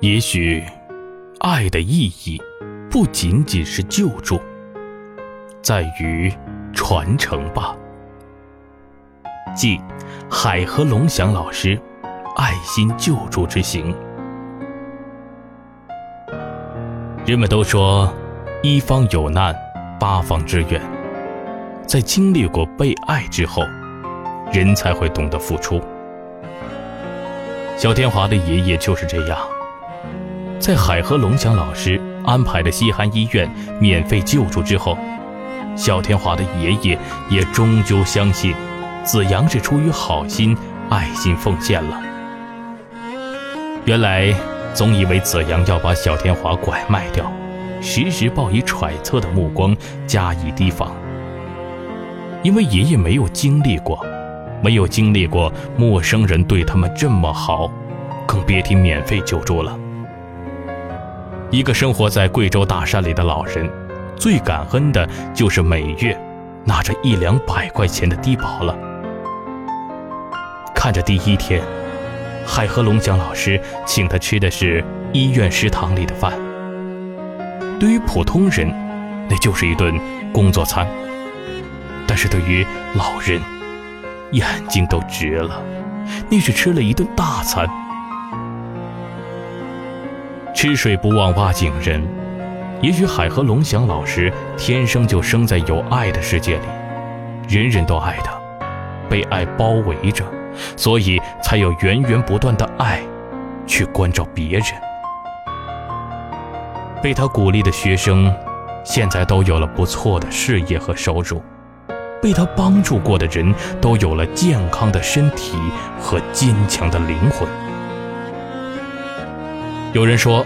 也许，爱的意义不仅仅是救助，在于传承吧。即海和龙翔老师爱心救助之行。人们都说，一方有难，八方支援。在经历过被爱之后，人才会懂得付出。小天华的爷爷就是这样，在海和龙翔老师安排的西汉医院免费救助之后，小天华的爷爷也终究相信。子阳是出于好心，爱心奉献了。原来总以为子阳要把小天华拐卖掉，时时抱以揣测的目光加以提防。因为爷爷没有经历过，没有经历过陌生人对他们这么好，更别提免费救助了。一个生活在贵州大山里的老人，最感恩的就是每月拿着一两百块钱的低保了。看着第一天，海和龙江老师请他吃的是医院食堂里的饭。对于普通人，那就是一顿工作餐；但是对于老人，眼睛都直了，那是吃了一顿大餐。吃水不忘挖井人，也许海和龙翔老师天生就生在有爱的世界里，人人都爱他，被爱包围着。所以才有源源不断的爱，去关照别人。被他鼓励的学生，现在都有了不错的事业和收入；被他帮助过的人都有了健康的身体和坚强的灵魂。有人说，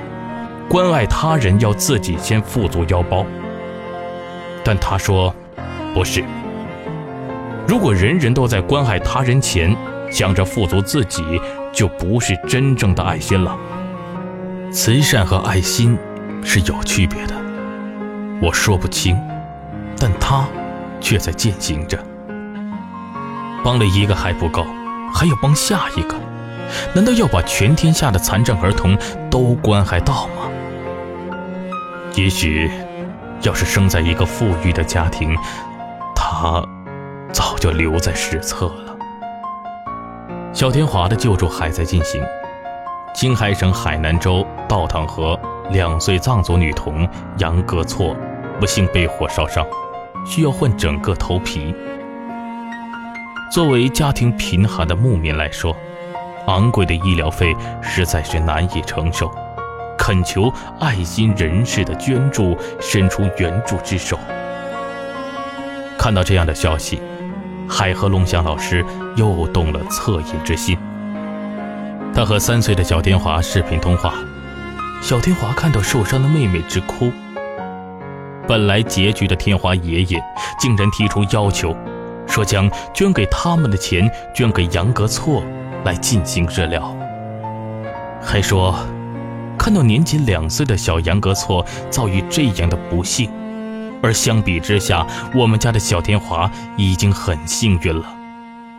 关爱他人要自己先富足腰包，但他说，不是。如果人人都在关爱他人前，想着富足自己，就不是真正的爱心了。慈善和爱心是有区别的，我说不清，但他却在践行着。帮了一个还不够，还要帮下一个。难道要把全天下的残障儿童都关爱到吗？也许，要是生在一个富裕的家庭，他早就留在史册了。小天华的救助还在进行。青海省海南州道塘河两岁藏族女童杨格措不幸被火烧伤，需要换整个头皮。作为家庭贫寒的牧民来说，昂贵的医疗费实在是难以承受，恳求爱心人士的捐助伸出援助之手。看到这样的消息。海和龙翔老师又动了恻隐之心。他和三岁的小天华视频通话，小天华看到受伤的妹妹直哭。本来拮据的天华爷爷竟然提出要求，说将捐给他们的钱捐给杨格措来进行治疗，还说看到年仅两岁的小杨格措遭遇这样的不幸。而相比之下，我们家的小天华已经很幸运了，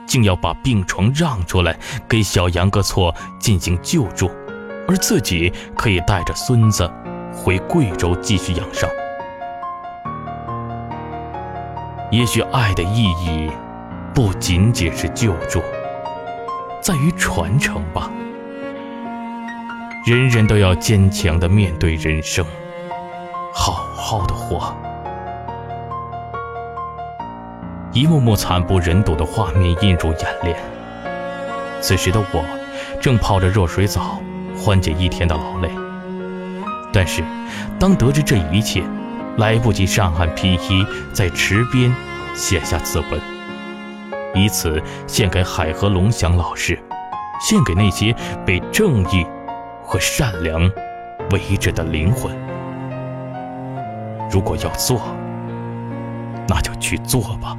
竟要把病床让出来给小杨格措进行救助，而自己可以带着孙子回贵州继续养伤。也许爱的意义不仅仅是救助，在于传承吧。人人都要坚强的面对人生，好好的活。一幕幕惨不忍睹的画面映入眼帘。此时的我，正泡着热水澡，缓解一天的劳累。但是，当得知这一切，来不及上岸披衣，在池边写下字文，以此献给海河龙翔老师，献给那些被正义和善良围着的灵魂。如果要做，那就去做吧。